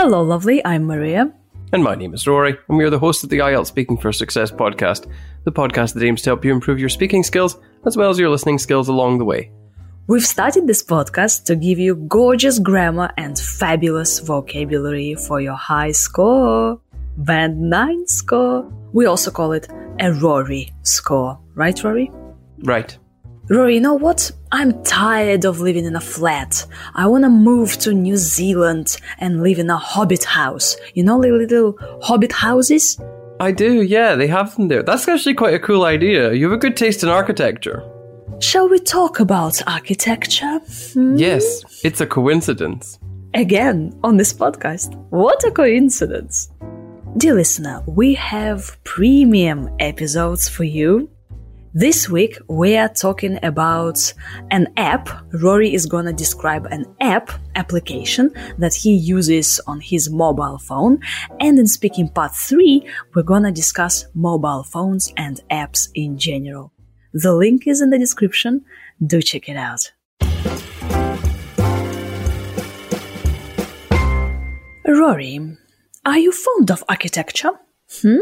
Hello, lovely. I'm Maria. And my name is Rory, and we are the hosts of the IELTS Speaking for Success podcast, the podcast that aims to help you improve your speaking skills as well as your listening skills along the way. We've started this podcast to give you gorgeous grammar and fabulous vocabulary for your high score, band 9 score. We also call it a Rory score, right, Rory? Right. Rory, you know what? I'm tired of living in a flat. I want to move to New Zealand and live in a hobbit house. You know the little hobbit houses? I do, yeah, they have them there. That's actually quite a cool idea. You have a good taste in architecture. Shall we talk about architecture? Hmm? Yes, it's a coincidence. Again, on this podcast. What a coincidence! Dear listener, we have premium episodes for you this week we are talking about an app. Rory is gonna describe an app application that he uses on his mobile phone. And in speaking part three, we're gonna discuss mobile phones and apps in general. The link is in the description. Do check it out. Rory, are you fond of architecture? Hmm?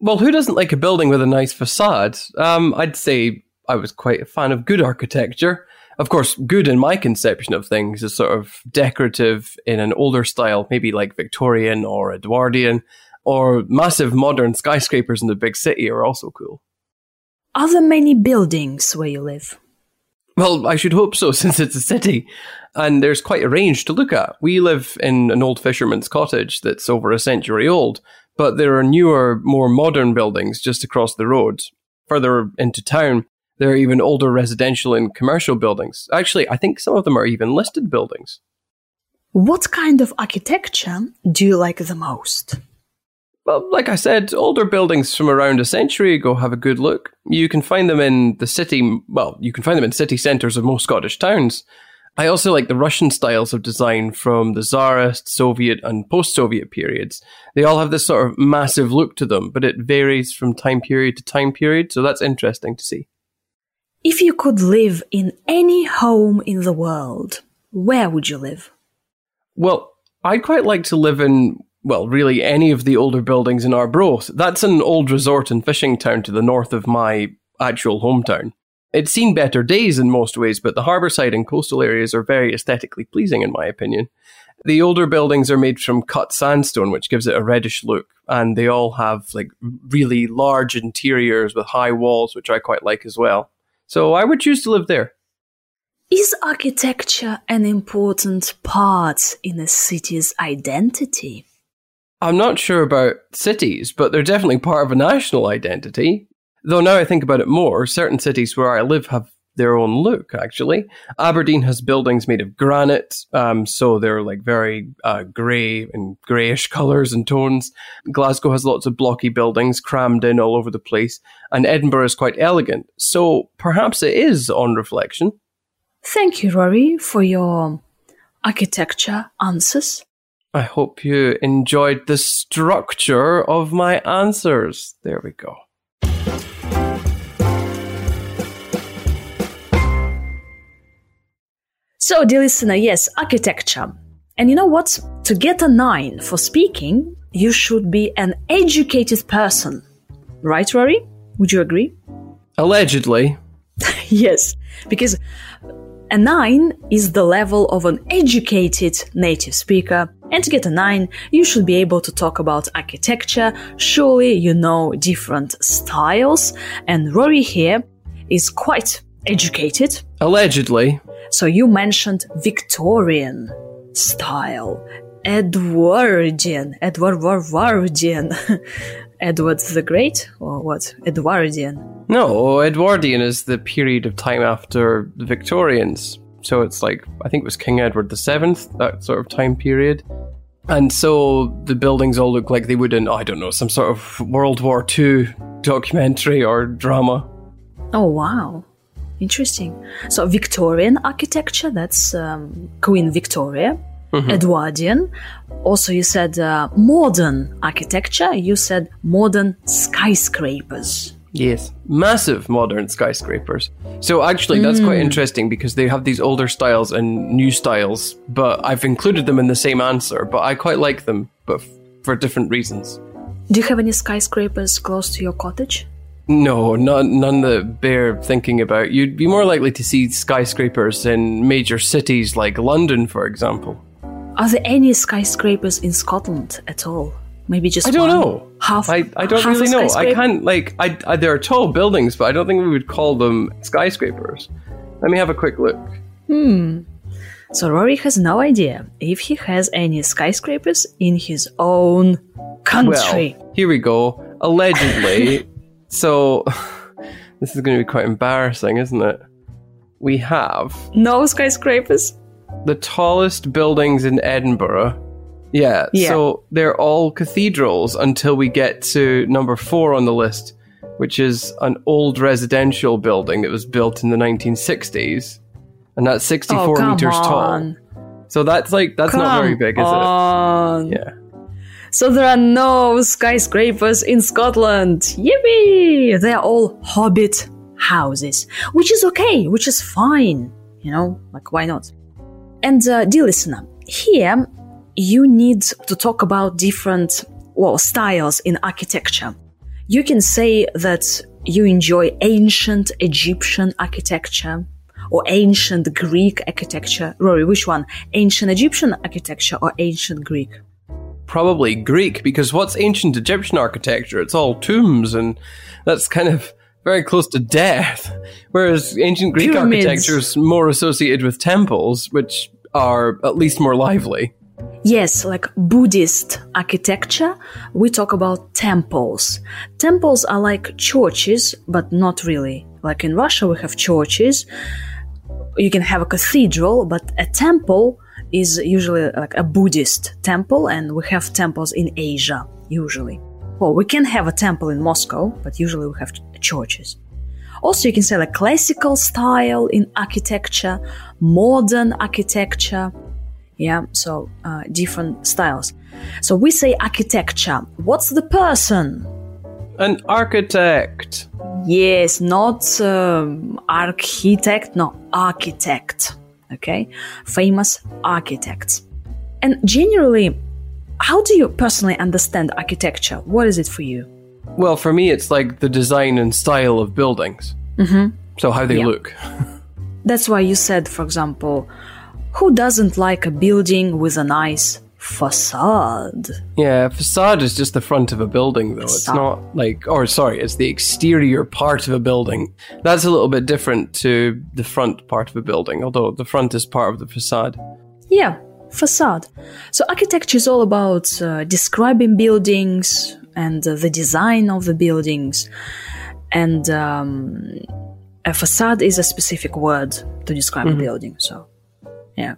Well, who doesn't like a building with a nice facade? Um, I'd say I was quite a fan of good architecture. Of course, good in my conception of things is sort of decorative in an older style, maybe like Victorian or Edwardian, or massive modern skyscrapers in the big city are also cool. Are there many buildings where you live? Well, I should hope so, since it's a city. And there's quite a range to look at. We live in an old fisherman's cottage that's over a century old, but there are newer, more modern buildings just across the road. Further into town, there are even older residential and commercial buildings. Actually, I think some of them are even listed buildings. What kind of architecture do you like the most? Well, like I said, older buildings from around a century ago have a good look. You can find them in the city, well, you can find them in city centres of most Scottish towns. I also like the Russian styles of design from the Tsarist, Soviet, and post Soviet periods. They all have this sort of massive look to them, but it varies from time period to time period, so that's interesting to see. If you could live in any home in the world, where would you live? Well, I'd quite like to live in, well, really any of the older buildings in Arbroath. That's an old resort and fishing town to the north of my actual hometown. It's seen better days in most ways, but the harbourside and coastal areas are very aesthetically pleasing, in my opinion. The older buildings are made from cut sandstone, which gives it a reddish look, and they all have like really large interiors with high walls, which I quite like as well. So I would choose to live there. Is architecture an important part in a city's identity? I'm not sure about cities, but they're definitely part of a national identity. Though now I think about it more, certain cities where I live have their own look, actually. Aberdeen has buildings made of granite, um, so they're like very uh, grey and greyish colours and tones. Glasgow has lots of blocky buildings crammed in all over the place, and Edinburgh is quite elegant. So perhaps it is on reflection. Thank you, Rory, for your architecture answers. I hope you enjoyed the structure of my answers. There we go. So, dear listener, yes, architecture. And you know what? To get a nine for speaking, you should be an educated person. Right, Rory? Would you agree? Allegedly. yes, because a nine is the level of an educated native speaker. And to get a nine, you should be able to talk about architecture. Surely you know different styles. And Rory here is quite educated. Allegedly. So you mentioned Victorian style, Edwardian, Edward Edwardian, Edward the Great, or what? Edwardian. No, Edwardian is the period of time after the Victorians. So it's like I think it was King Edward the Seventh, that sort of time period. And so the buildings all look like they would in, I don't know, some sort of World War II documentary or drama. Oh, wow. Interesting. So Victorian architecture, that's um, Queen Victoria. Mm-hmm. Edwardian. Also, you said uh, modern architecture. You said modern skyscrapers. Yes, massive modern skyscrapers. So actually, that's quite interesting because they have these older styles and new styles, but I've included them in the same answer. But I quite like them, but f- for different reasons. Do you have any skyscrapers close to your cottage? No, none, none that bear thinking about. You'd be more likely to see skyscrapers in major cities like London, for example. Are there any skyscrapers in Scotland at all? Maybe just I don't one? know. Half. I, I don't half really know. I can't like I, I there are tall buildings, but I don't think we would call them skyscrapers. Let me have a quick look. Hmm. So Rory has no idea if he has any skyscrapers in his own country. Well, here we go. Allegedly. so this is going to be quite embarrassing, isn't it? We have no skyscrapers. the tallest buildings in Edinburgh. Yeah, Yeah. so they're all cathedrals until we get to number four on the list, which is an old residential building that was built in the 1960s. And that's 64 oh, meters on. tall. So that's like, that's not very big, is on. it? Yeah. So there are no skyscrapers in Scotland. Yippee! They are all hobbit houses, which is okay, which is fine. You know, like why not? And uh, dear listener, here you need to talk about different well styles in architecture. You can say that you enjoy ancient Egyptian architecture or ancient Greek architecture. Rory, which one? Ancient Egyptian architecture or ancient Greek? Probably Greek, because what's ancient Egyptian architecture? It's all tombs, and that's kind of very close to death. Whereas ancient Greek Pyramids. architecture is more associated with temples, which are at least more lively. Yes, like Buddhist architecture, we talk about temples. Temples are like churches, but not really. Like in Russia, we have churches. You can have a cathedral, but a temple is usually like a Buddhist temple, and we have temples in Asia, usually. Well, we can have a temple in Moscow, but usually we have ch- churches. Also, you can say like classical style in architecture, modern architecture, yeah, so uh, different styles. So we say architecture. What's the person? An architect. Yes, not um, architect, no, architect. Okay, famous architects. And generally, how do you personally understand architecture? What is it for you? Well, for me, it's like the design and style of buildings. Mm-hmm. So how they Yeah. look. That's why you said, for example, who doesn't like a building with a nice facade? Yeah, facade is just the front of a building, though. It's not like, or sorry, it's the exterior part of a building. That's a little bit different to the front part of a building, although the front is part of the facade. Yeah, facade. So architecture is all about uh, describing buildings and uh, the design of the buildings. And um, a facade is a specific word to describe a building. So, yeah.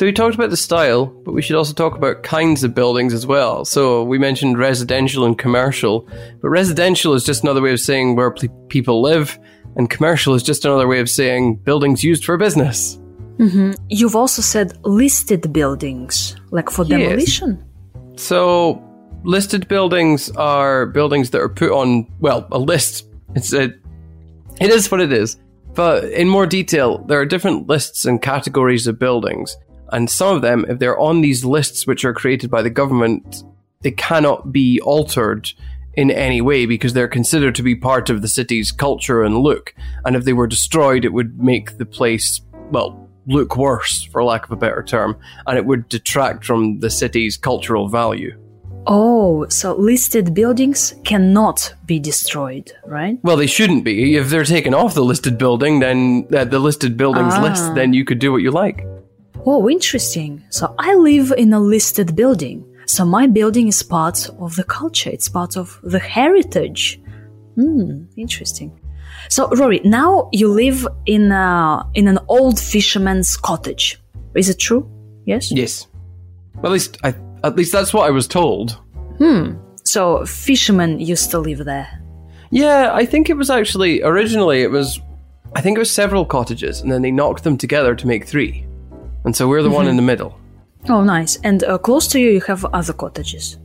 So we talked about the style, but we should also talk about kinds of buildings as well. So we mentioned residential and commercial, but residential is just another way of saying where ple- people live, and commercial is just another way of saying buildings used for business. Mm-hmm. You've also said listed buildings, like for Yes. demolition. So listed buildings are buildings that are put on well a list. It's a it is what it is. But in more detail, there are different lists and categories of buildings, and some of them, if they're on these lists which are created by the government, they cannot be altered in any way because they're considered to be part of the city's culture and look. And if they were destroyed, it would make the place well look worse, for lack of a better term, and it would detract from the city's cultural value. Oh, so listed buildings cannot be destroyed, right? Well, they shouldn't be. If they're taken off the listed building, then uh, the listed buildings Ah. list, then you could do what you like. Oh, interesting. So I live in a listed building. So my building is part of the culture. It's part of the heritage. Hmm, interesting. So Rory, now you live in a, in an old fisherman's cottage. Is it true? Yes. Yes. At least, I, at least that's what I was told. Hmm. So fishermen used to live there. Yeah, I think it was actually originally it was, I think it was several cottages, and then they knocked them together to make three, and so we're the one in the middle. Oh, nice. And uh, close to you, you have other cottages.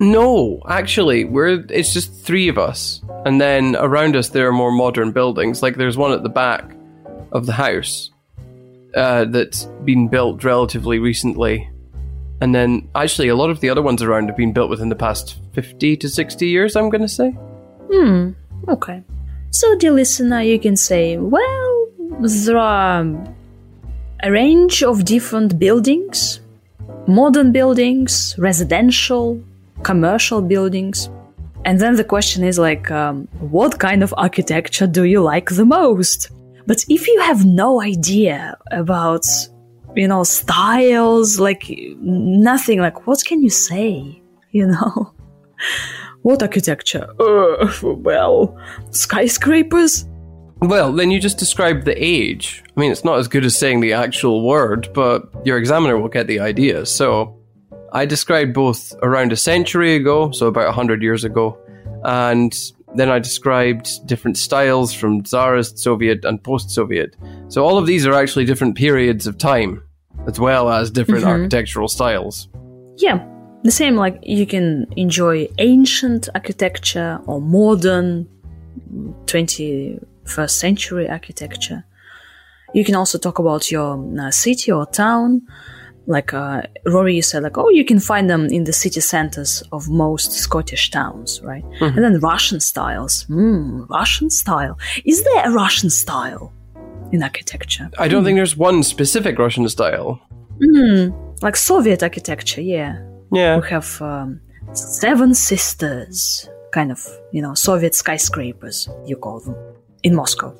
No, actually, we're it's just three of us, and then around us there are more modern buildings. Like there's one at the back of the house uh, that's been built relatively recently, and then actually a lot of the other ones around have been built within the past fifty to sixty years. I'm going to say. Hmm. Okay. So, dear listener, you can say, well, there are a range of different buildings modern buildings, residential, commercial buildings. And then the question is like, um, what kind of architecture do you like the most? But if you have no idea about, you know, styles, like nothing, like what can you say? You know? what architecture? Uh, well, skyscrapers? Well, then you just described the age. I mean, it's not as good as saying the actual word, but your examiner will get the idea. So, I described both around a century ago, so about 100 years ago, and then I described different styles from Tsarist, Soviet, and post Soviet. So, all of these are actually different periods of time, as well as different mm-hmm. architectural styles. Yeah, the same like you can enjoy ancient architecture or modern 20 first century architecture. You can also talk about your uh, city or town. Like uh, Rory, you said, like, oh, you can find them in the city centers of most Scottish towns, right? Mm-hmm. And then Russian styles. Mm, Russian style. Is there a Russian style in architecture? I don't mm. think there's one specific Russian style. Mm, like Soviet architecture, yeah. Yeah. We have um, Seven Sisters, kind of, you know, Soviet skyscrapers, you call them in Moscow.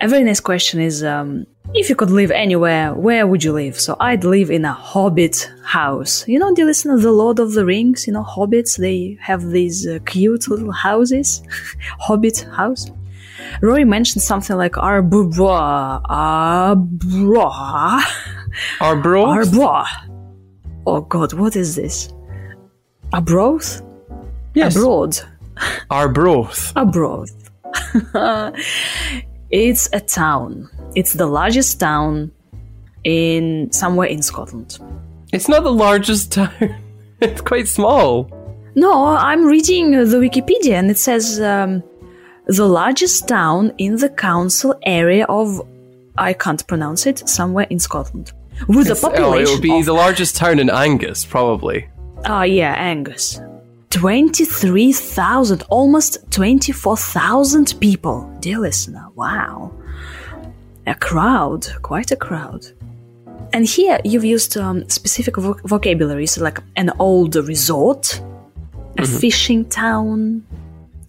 A very nice question is um, if you could live anywhere, where would you live? So I'd live in a hobbit house. You know, dear listener, the Lord of the Rings, you know, hobbits, they have these uh, cute little houses. hobbit house. Rory mentioned something like arbroa. Arbroa. Arbroa? Arbroa. Oh god, what is this? Abroad? Yes. Abroad. Arbroath. Abroad. it's a town. It's the largest town in somewhere in Scotland. It's not the largest town. it's quite small. No, I'm reading the Wikipedia and it says um, the largest town in the council area of I can't pronounce it somewhere in Scotland with a population. Oh, it would be of, the largest town in Angus, probably. Ah, uh, yeah, Angus. 23,000, almost 24,000 people. Dear listener, wow. A crowd, quite a crowd. And here you've used um, specific vo- vocabulary, so like an old resort, a mm-hmm. fishing town,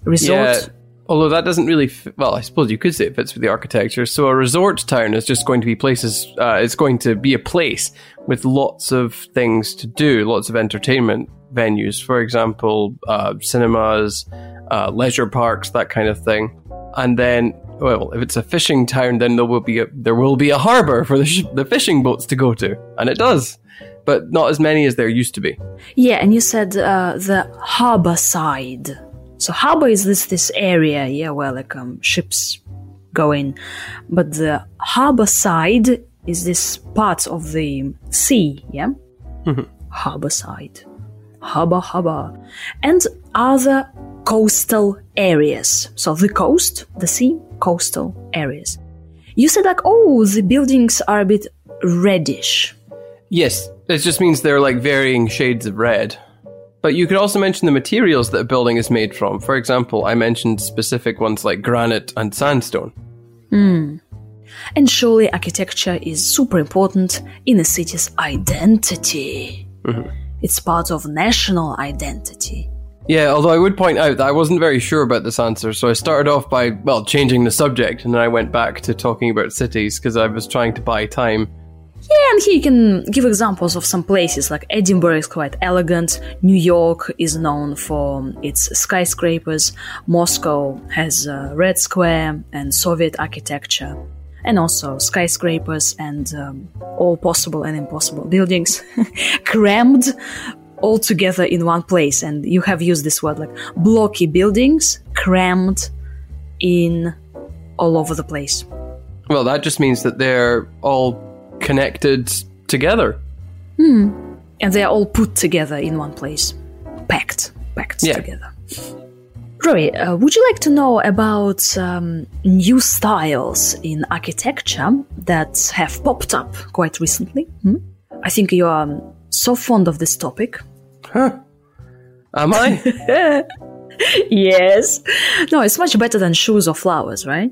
resort. Yeah, although that doesn't really, f- well, I suppose you could say it fits with the architecture. So a resort town is just going to be places, uh, it's going to be a place with lots of things to do, lots of entertainment venues, for example, uh, cinemas, uh, leisure parks, that kind of thing. And then, well, if it's a fishing town, then there will be a, there will be a harbour for the, sh- the fishing boats to go to, and it does, but not as many as there used to be. Yeah, and you said uh, the harbour side. So harbour is this this area, yeah, where like um, ships go in, but the harbour side is this part of the sea, yeah, mm-hmm. harbour side. Hubba Hubba, and other coastal areas. So the coast, the sea, coastal areas. You said like, oh, the buildings are a bit reddish. Yes, it just means they're like varying shades of red. But you could also mention the materials that a building is made from. For example, I mentioned specific ones like granite and sandstone. Hmm. And surely architecture is super important in a city's identity. Mm-hmm. It's part of national identity. Yeah, although I would point out that I wasn't very sure about this answer, so I started off by, well, changing the subject, and then I went back to talking about cities because I was trying to buy time. Yeah, and here you can give examples of some places like Edinburgh is quite elegant, New York is known for its skyscrapers, Moscow has a Red Square and Soviet architecture and also skyscrapers and um, all possible and impossible buildings crammed all together in one place. And you have used this word like blocky buildings crammed in all over the place. Well, that just means that they're all connected together. Hmm. And they're all put together in one place. packed, packed Yeah. together. Rory, uh, would you like to know about um, new styles in architecture that have popped up quite recently? Hmm? I think you are um, so fond of this topic. Huh. Am I? yes. No, it's much better than shoes or flowers, right?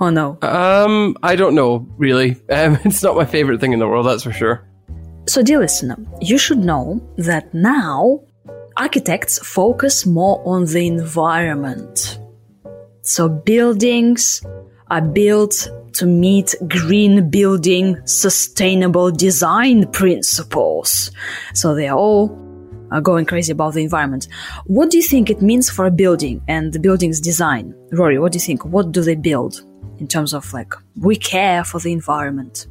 Oh no. um, I don't know, really. Um, it's not my favorite thing in the world, that's for sure. So, dear listener, you should know that now architects focus more on the environment. So, buildings are built to meet green building sustainable design principles. So, they are all are going crazy about the environment. What do you think it means for a building and the building's design? Rory, what do you think? What do they build in terms of like, we care for the environment?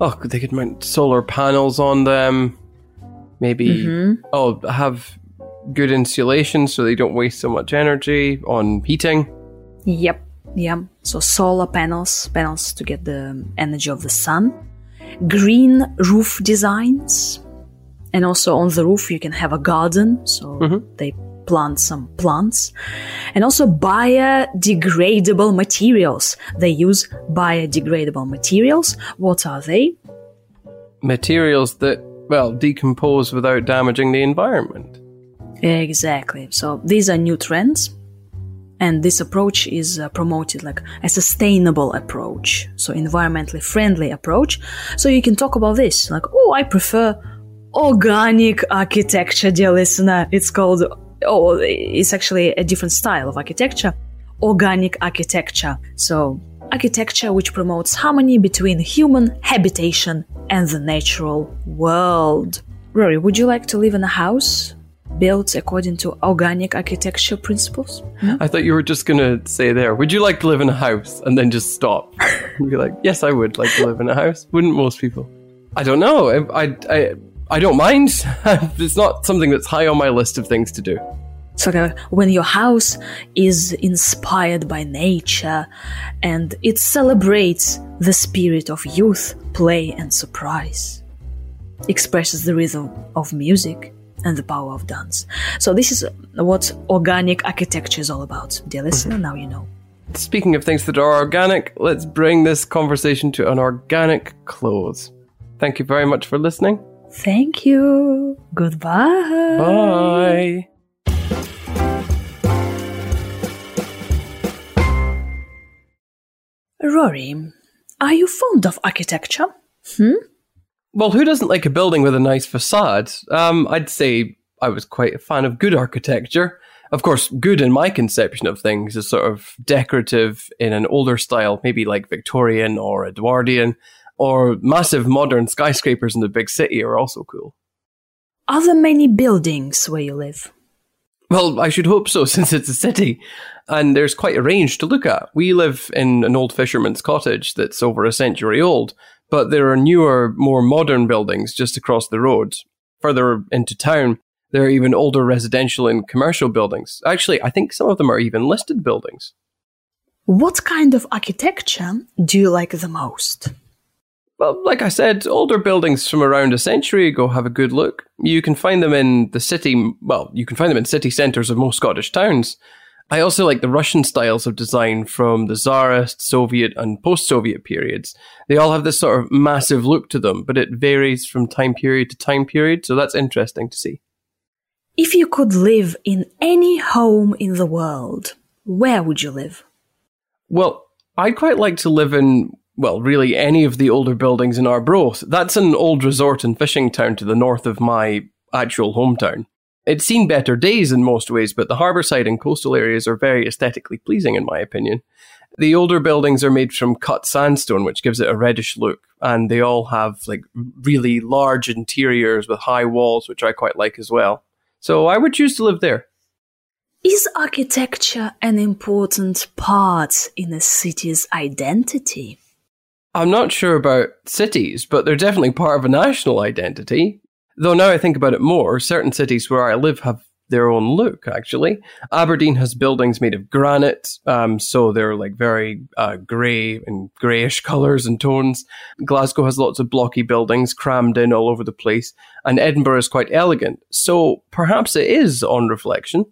Oh, they could mount solar panels on them. Maybe, mm-hmm. oh, have good insulation so they don't waste so much energy on heating. Yep, yeah. So solar panels, panels to get the energy of the sun. Green roof designs. And also on the roof you can have a garden, so mm-hmm. they plant some plants. And also biodegradable materials. They use biodegradable materials. What are they? Materials that, well, decompose without damaging the environment. Exactly. So these are new trends. And this approach is uh, promoted like a sustainable approach, so environmentally friendly approach. So you can talk about this, like, oh, I prefer organic architecture, dear listener. It's called, oh, it's actually a different style of architecture, organic architecture. So architecture which promotes harmony between human habitation and the natural world. Rory, would you like to live in a house built according to organic architecture principles? I thought you were just going to say there, would you like to live in a house? And then just stop. and be like, yes, I would like to live in a house. Wouldn't most people? I don't know. I, I, I, I don't mind. it's not something that's high on my list of things to do. So uh, when your house is inspired by nature and it celebrates the spirit of youth, play, and surprise, expresses the rhythm of music and the power of dance. So this is what organic architecture is all about. Dear mm-hmm. listener, now you know. Speaking of things that are organic, let's bring this conversation to an organic close. Thank you very much for listening. Thank you. Goodbye. Bye. Rory, are you fond of architecture? Hmm? Well, who doesn't like a building with a nice facade? Um, I'd say I was quite a fan of good architecture. Of course, good in my conception of things is sort of decorative in an older style, maybe like Victorian or Edwardian, or massive modern skyscrapers in the big city are also cool. Are there many buildings where you live? Well, I should hope so, since it's a city. And there's quite a range to look at. We live in an old fisherman's cottage that's over a century old, but there are newer, more modern buildings just across the road. Further into town, there are even older residential and commercial buildings. Actually, I think some of them are even listed buildings. What kind of architecture do you like the most? Well, like I said, older buildings from around a century ago have a good look. You can find them in the city, well, you can find them in city centres of most Scottish towns. I also like the Russian styles of design from the Tsarist, Soviet, and post Soviet periods. They all have this sort of massive look to them, but it varies from time period to time period, so that's interesting to see. If you could live in any home in the world, where would you live? Well, I'd quite like to live in, well, really any of the older buildings in Arbroath. That's an old resort and fishing town to the north of my actual hometown. It's seen better days in most ways, but the harbourside and coastal areas are very aesthetically pleasing, in my opinion. The older buildings are made from cut sandstone, which gives it a reddish look, and they all have like really large interiors with high walls, which I quite like as well. So I would choose to live there. Is architecture an important part in a city's identity? I'm not sure about cities, but they're definitely part of a national identity. Though now I think about it more, certain cities where I live have their own look, actually. Aberdeen has buildings made of granite, um, so they're like very uh, grey and greyish colours and tones. Glasgow has lots of blocky buildings crammed in all over the place, and Edinburgh is quite elegant. So perhaps it is, on reflection,